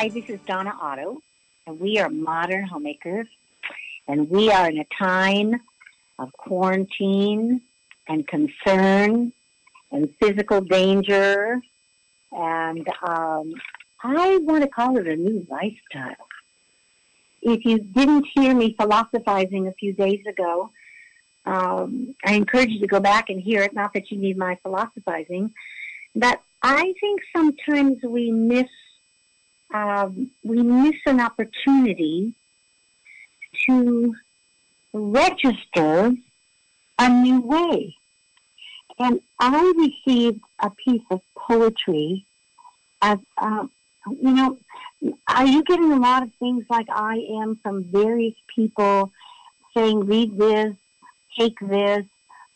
Hi, this is Donna Otto, and we are modern homemakers, and we are in a time of quarantine and concern and physical danger, and um, I want to call it a new lifestyle. If you didn't hear me philosophizing a few days ago, um, I encourage you to go back and hear it. Not that you need my philosophizing, but I think sometimes we miss um, we miss an opportunity to register a new way. And I received a piece of poetry as, um, you know, are you getting a lot of things like I am from various people saying, read this, take this,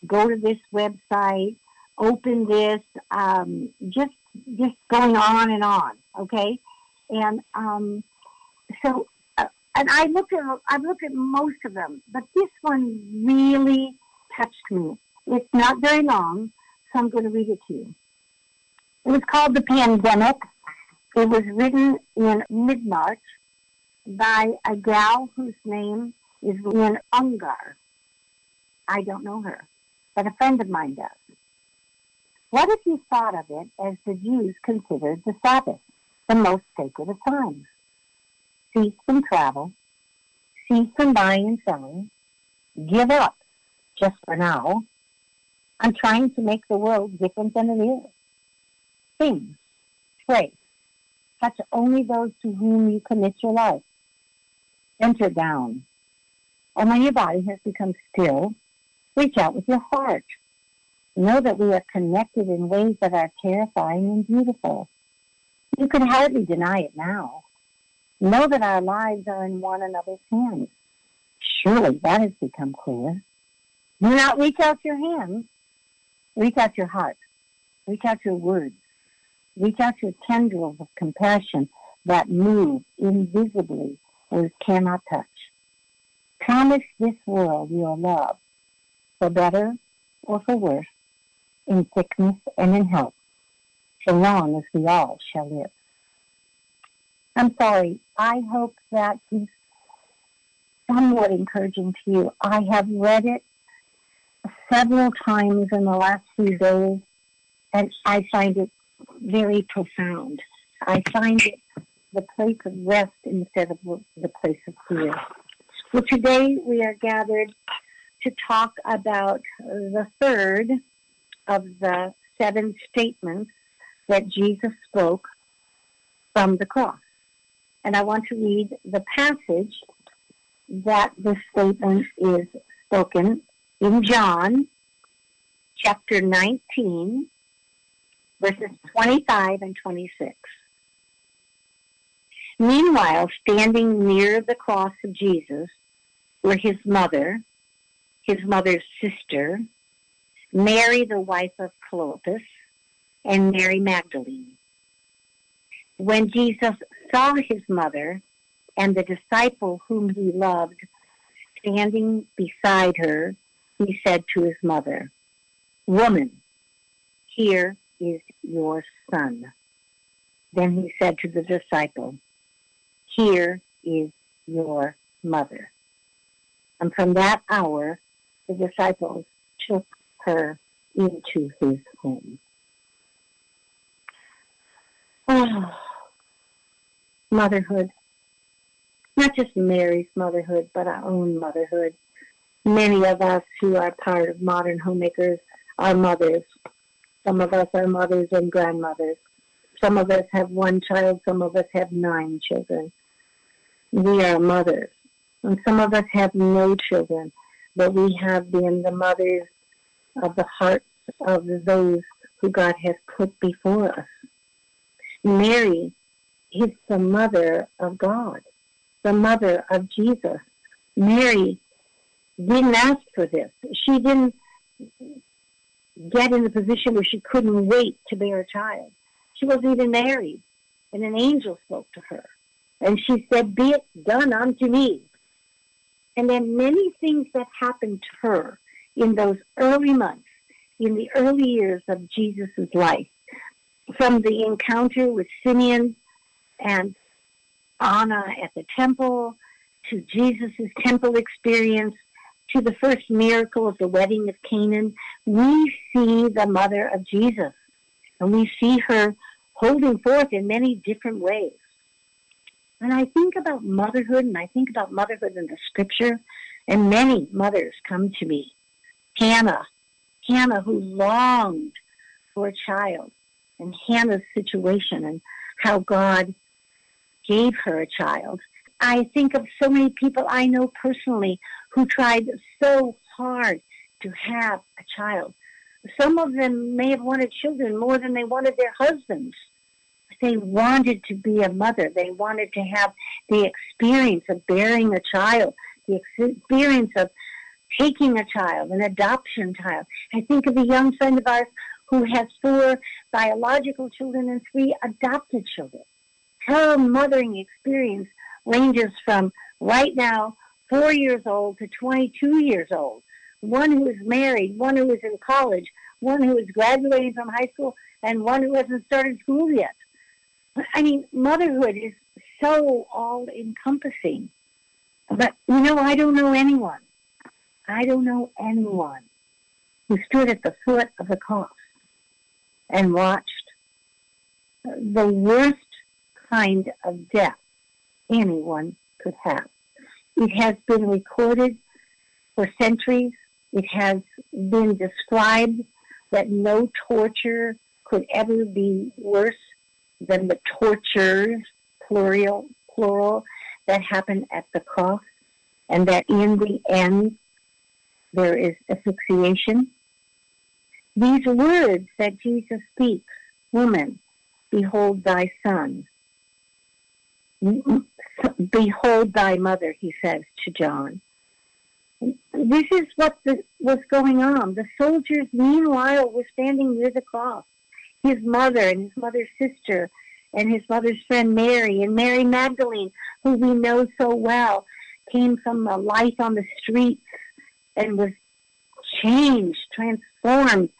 go to this website, open this, um, just just going on and on. Okay, and um, so uh, and I looked at I've looked at most of them, but this one really touched me. It's not very long, so I'm going to read it to you. It was called The Pandemic. It was written in mid March by a gal whose name is Lynn Ungar. I don't know her, but a friend of mine does. What if you thought of it as the Jews considered the Sabbath, the most sacred of times? Cease from travel, cease from buying and selling, give up, just for now, on trying to make the world different than it is. Sing, pray, touch only those to whom you commit your life. Enter down. And when your body has become still, reach out with your heart Know that we are connected in ways that are terrifying and beautiful. You can hardly deny it now. Know that our lives are in one another's hands. Surely that has become clear. Do not reach out your hands. Reach out your heart. Reach out your words. Reach out your tendrils of compassion that move invisibly words cannot touch. Promise this world your love, for better or for worse, in sickness and in health, so long as we all shall live. I'm sorry. I hope that is somewhat encouraging to you. I have read it several times in the last few days, and I find it very profound. I find it the place of rest instead of the place of fear. Well, today we are gathered to talk about the third of the seven statements that Jesus spoke from the cross. And I want to read the passage that this statement is spoken in John chapter 19, verses 25 and 26. Meanwhile, standing near the cross of Jesus were his mother, his mother's sister, Mary, the wife of Clopas, and Mary Magdalene. When Jesus saw his mother and the disciple whom he loved standing beside her, he said to his mother, Woman, here is your son. Then he said to the disciple, Here is your mother. And from that hour, the disciples took her into his home. Oh, motherhood. Not just Mary's motherhood, but our own motherhood. Many of us who are part of modern homemakers are mothers. Some of us are mothers and grandmothers. Some of us have one child, some of us have nine children. We are mothers. And some of us have no children, but we have been the mothers of the hearts of those who God has put before us. Mary is the mother of God, the mother of Jesus. Mary didn't ask for this. She didn't get in the position where she couldn't wait to bear a child. She wasn't even married, and an angel spoke to her. And she said, Be it done unto me. And then many things that happened to her in those early months, in the early years of Jesus' life, from the encounter with Simeon and Anna at the temple, to Jesus' temple experience, to the first miracle of the wedding of Canaan, we see the mother of Jesus. And we see her holding forth in many different ways. When I think about motherhood and I think about motherhood in the scripture, and many mothers come to me. Hannah, Hannah who longed for a child, and Hannah's situation and how God gave her a child. I think of so many people I know personally who tried so hard to have a child. Some of them may have wanted children more than they wanted their husbands. They wanted to be a mother. They wanted to have the experience of bearing a child, the experience of taking a child, an adoption child. I think of a young friend of ours who has four biological children and three adopted children. Her mothering experience ranges from right now four years old to 22 years old. One who is married, one who is in college, one who is graduating from high school, and one who hasn't started school yet. I mean, motherhood is so all encompassing. But, you know, I don't know anyone. I don't know anyone who stood at the foot of the cross and watched the worst kind of death anyone could have. It has been recorded for centuries. It has been described that no torture could ever be worse than the tortures, plural, plural, that happen at the cross, and that in the end there is asphyxiation. These words that Jesus speaks, woman, behold thy son. Behold thy mother, he says to John. This is what the, was going on. The soldiers, meanwhile, were standing near the cross. His mother and his mother's sister and his mother's friend Mary and Mary Magdalene, who we know so well, came from a life on the streets and was changed, transformed,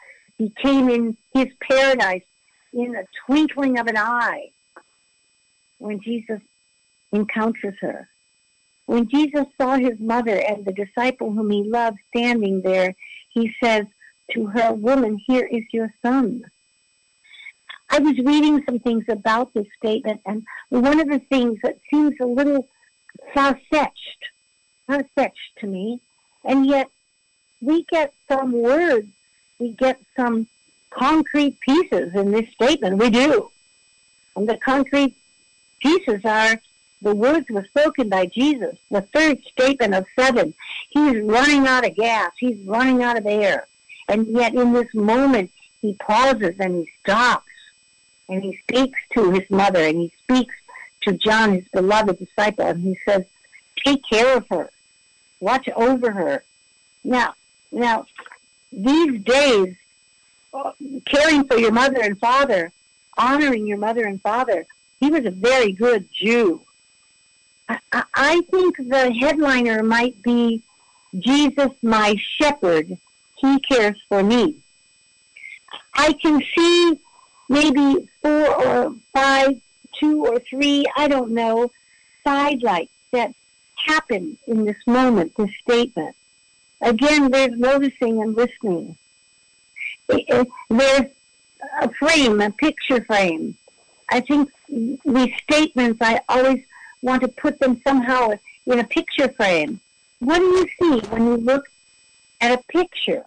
became in his paradise in a twinkling of an eye when Jesus encounters her. When Jesus saw his mother and the disciple whom he loved standing there, he says to her, Woman, here is your son. I was reading some things about this statement, and one of the things that seems a little far-fetched, far-fetched to me, and yet we get some words, we get some concrete pieces in this statement. We do. And the concrete pieces are the words were spoken by Jesus, the third statement of seven. He's running out of gas. He's running out of air. And yet in this moment, he pauses and he stops and he speaks to his mother and he speaks to John, his beloved disciple, and he says, take care of her. Watch over her. Now, now, these days, caring for your mother and father, honoring your mother and father, he was a very good Jew. I, I think the headliner might be Jesus, my shepherd, he cares for me. I can see maybe four or five, two or three, I don't know, sidelights that happen in this moment, this statement. Again, there's noticing and listening. There's a frame, a picture frame. I think these statements, I always want to put them somehow in a picture frame. What do you see when you look at a picture?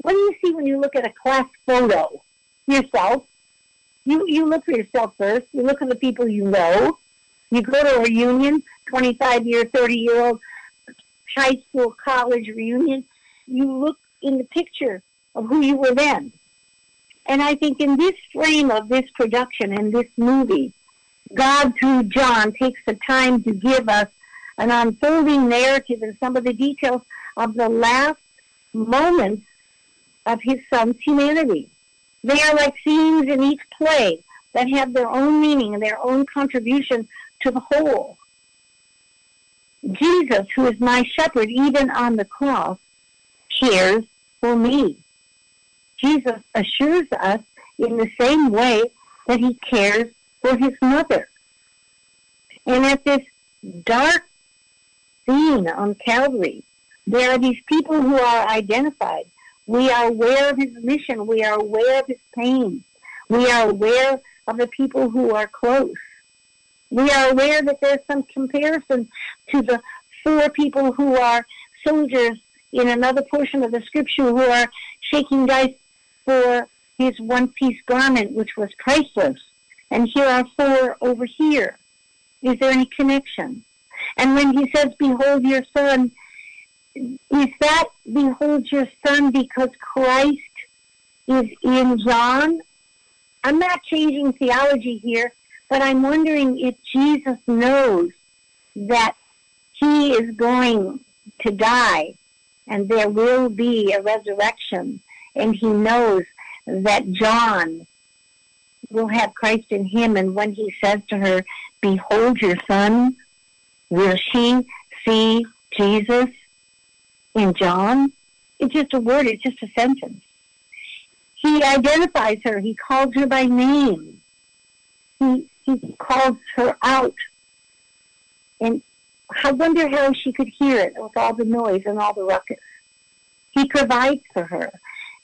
What do you see when you look at a class photo? Yourself. You, you look for yourself first. You look at the people you know. You go to a reunion, 25 year, 30 year old high school, college reunion. You look in the picture of who you were then. And I think in this frame of this production and this movie, God through John takes the time to give us an unfolding narrative and some of the details of the last moments of his son's humanity. They are like scenes in each play that have their own meaning and their own contribution to the whole. Jesus, who is my shepherd, even on the cross, cares for me. Jesus assures us in the same way that he cares for his mother. And at this dark scene on Calvary, there are these people who are identified. We are aware of his mission. We are aware of his pain. We are aware of the people who are close. We are aware that there's some comparison to the four people who are soldiers in another portion of the scripture who are shaking dice for his one piece garment, which was priceless. And here are four over here. Is there any connection? And when he says, Behold your son, is that behold your son because Christ is in John? I'm not changing theology here, but I'm wondering if Jesus knows that he is going to die and there will be a resurrection, and he knows that John will have Christ in him, and when he says to her, Behold your son, will she see Jesus in John? It's just a word, it's just a sentence. He identifies her, he calls her by name. He he calls her out. And I wonder how she could hear it with all the noise and all the ruckus. He provides for her,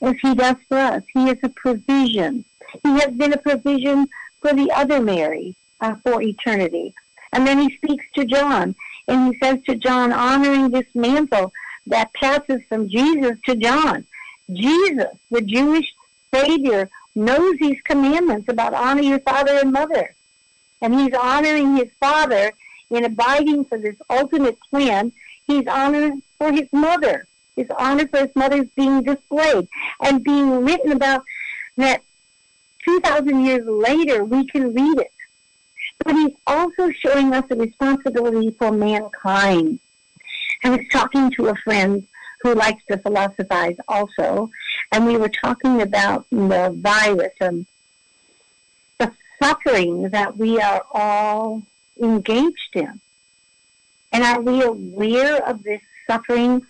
as he does for us. He is a provision. He has been a provision for the other Mary uh, for eternity. And then he speaks to John, and he says to John, honoring this mantle that passes from Jesus to John. Jesus, the Jewish Savior, knows these commandments about honor your father and mother. And he's honoring his father in abiding for this ultimate plan. He's honoring for his mother. His honor for his mother is being displayed and being written about that 2,000 years later we can read it. But he's also showing us a responsibility for mankind. I was talking to a friend who likes to philosophize also, and we were talking about the virus and suffering that we are all engaged in. And are we aware of this suffering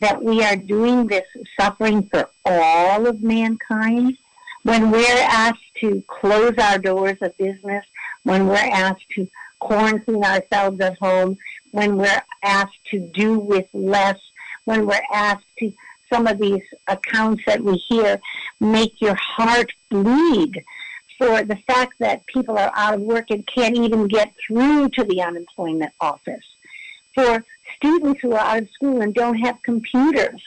that we are doing this suffering for all of mankind? When we're asked to close our doors of business, when we're asked to quarantine ourselves at home, when we're asked to do with less, when we're asked to, some of these accounts that we hear make your heart bleed for the fact that people are out of work and can't even get through to the unemployment office, for students who are out of school and don't have computers.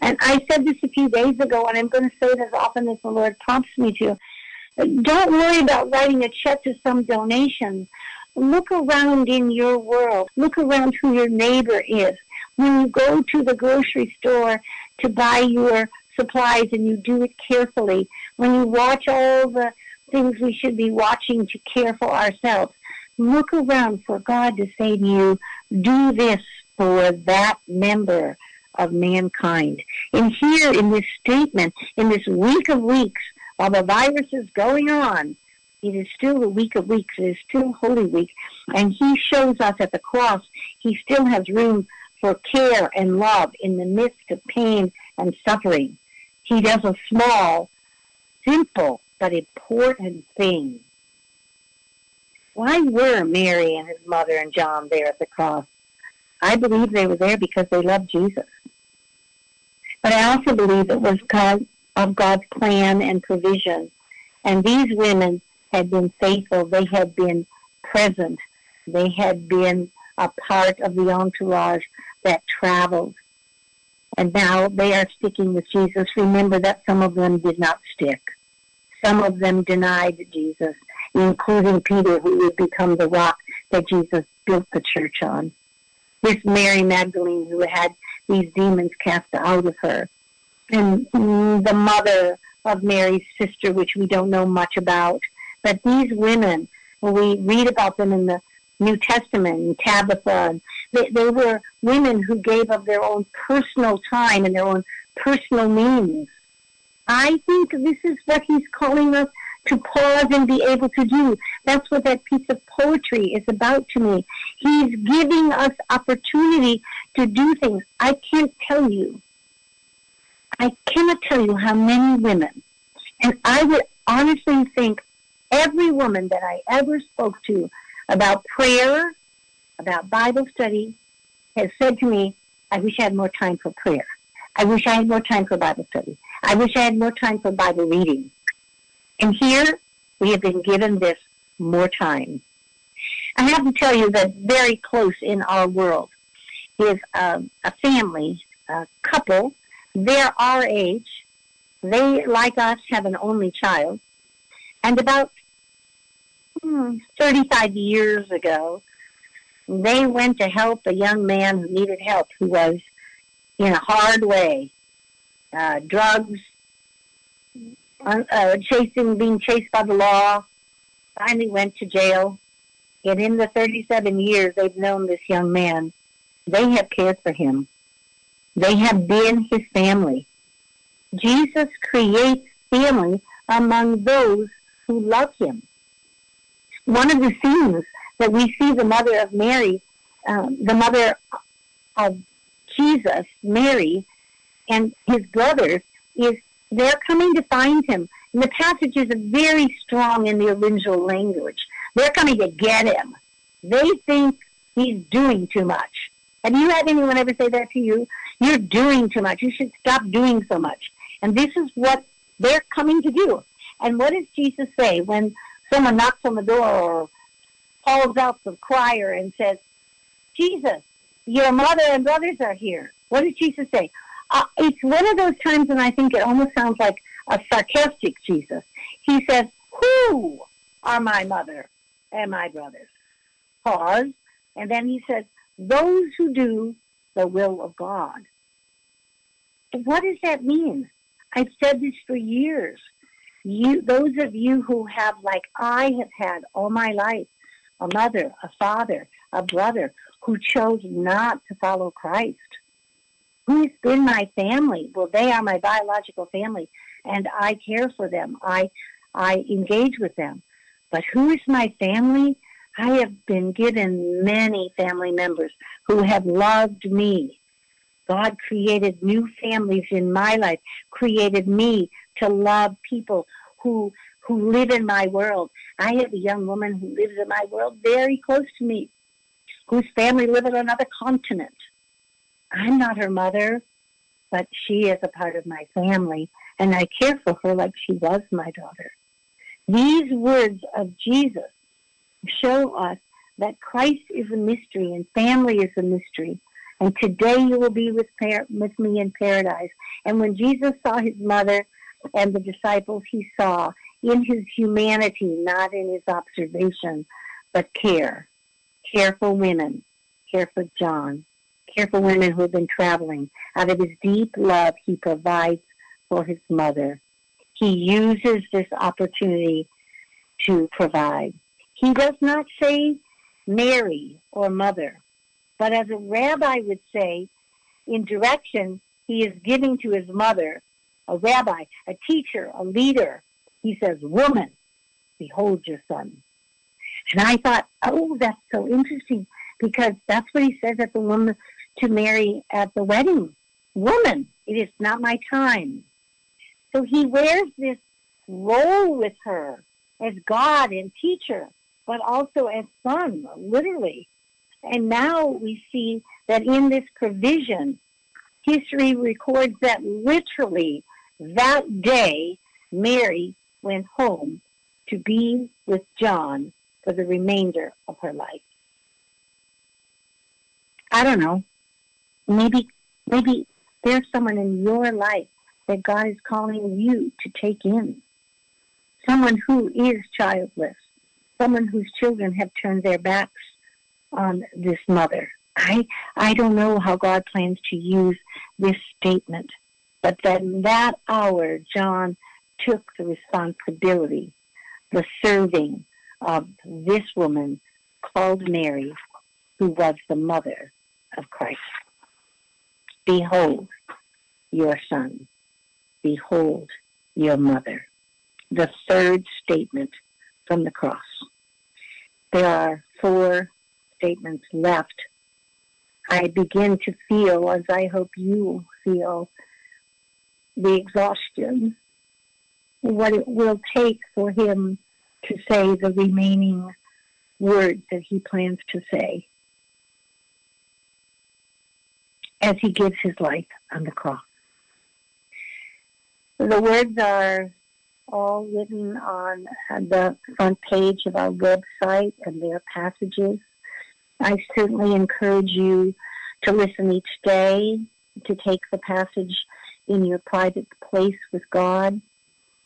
And I said this a few days ago, and I'm going to say it as often as the Lord prompts me to. Don't worry about writing a check to some donation. Look around in your world. Look around who your neighbor is. When you go to the grocery store to buy your supplies and you do it carefully, when you watch all the things we should be watching to care for ourselves, look around for God to say to you, do this for that member of mankind. And here in this statement, in this week of weeks, while the virus is going on, it is still the week of weeks. It is still Holy Week. And he shows us at the cross, he still has room for care and love in the midst of pain and suffering. He does a small, simple, but important thing. Why were Mary and his mother and John there at the cross? I believe they were there because they loved Jesus. But I also believe it was God, of God's plan and provision. And these women had been faithful. They had been present. They had been a part of the entourage that traveled. And now they are sticking with Jesus. Remember that some of them did not stick. Some of them denied Jesus, including Peter, who would become the rock that Jesus built the church on. This Mary Magdalene, who had these demons cast out of her, and mm, the mother of Mary's sister, which we don't know much about. But these women, we read about them in the New Testament, Tabitha, they, they were women who gave of their own personal time and their own personal means. I think this is what he's calling us to pause and be able to do. That's what that piece of poetry is about to me. He's giving us opportunity to do things. I can't tell you. I cannot tell you how many women, and I would honestly think every woman that I ever spoke to about prayer about Bible study has said to me, I wish I had more time for prayer. I wish I had more time for Bible study. I wish I had more time for Bible reading. And here we have been given this more time. I have to tell you that very close in our world is a, a family, a couple. They're our age. They, like us, have an only child. And about hmm, 35 years ago, they went to help a young man who needed help, who was in a hard way. Uh, drugs, uh, chasing, being chased by the law, finally went to jail. And in the 37 years they've known this young man, they have cared for him. They have been his family. Jesus creates family among those who love him. One of the scenes that we see the mother of Mary, um, the mother of Jesus, Mary, and his brothers, is they're coming to find him. And the passages are very strong in the original language. They're coming to get him. They think he's doing too much. Have you had anyone ever say that to you? You're doing too much. You should stop doing so much. And this is what they're coming to do. And what does Jesus say when someone knocks on the door or calls out the choir and says, Jesus, your mother and brothers are here? What does Jesus say? Uh, it's one of those times when I think it almost sounds like a sarcastic Jesus. He says, Who are my mother and my brothers? Pause. And then he says, Those who do the will of God. What does that mean? I've said this for years. You, those of you who have, like I have had all my life, a mother, a father, a brother who chose not to follow Christ. Who's been my family? Well, they are my biological family, and I care for them. I, I engage with them. But who is my family? I have been given many family members who have loved me. God created new families in my life, created me to love people who who live in my world. I have a young woman who lives in my world very close to me, whose family live on another continent. I'm not her mother, but she is a part of my family, and I care for her like she was my daughter. These words of Jesus show us that Christ is a mystery and family is a mystery. And today you will be with, par- with me in paradise. And when Jesus saw his mother and the disciples, he saw in his humanity, not in his observation, but care. Care for women, care for John, care for women who have been traveling. Out of his deep love, he provides for his mother. He uses this opportunity to provide. He does not say Mary or mother, but as a rabbi would say, in direction he is giving to his mother, a rabbi, a teacher, a leader, he says, Woman, behold your son. And I thought, oh, that's so interesting because that's what he says at the woman to Mary at the wedding. Woman, it is not my time. So he wears this role with her as God and teacher, but also as son, literally. And now we see that in this provision, history records that literally that day, Mary went home to be with John for the remainder of her life. I don't know. Maybe, maybe there's someone in your life that God is calling you to take in. Someone who is childless, someone whose children have turned their backs on this mother. I I don't know how God plans to use this statement, but that that hour John took the responsibility, the serving of this woman called Mary, who was the mother of Christ. Behold your son. Behold your mother. The third statement from the cross. There are four statements left. I begin to feel, as I hope you feel, the exhaustion what it will take for him to say the remaining words that he plans to say. As he gives his life on the cross. The words are all written on the front page of our website and their passages. I certainly encourage you to listen each day, to take the passage in your private place with God.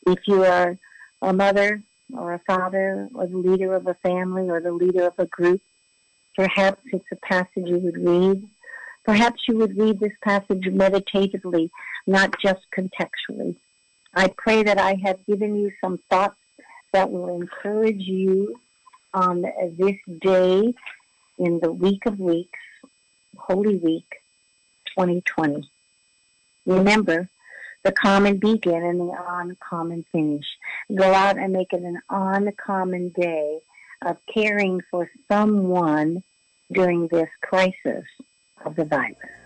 If you are a mother or a father or the leader of a family or the leader of a group, perhaps it's a passage you would read. Perhaps you would read this passage meditatively, not just contextually. I pray that I have given you some thoughts that will encourage you on this day in the week of weeks, Holy Week 2020. Remember the common begin and the uncommon finish. Go out and make it an uncommon day of caring for someone during this crisis of the virus.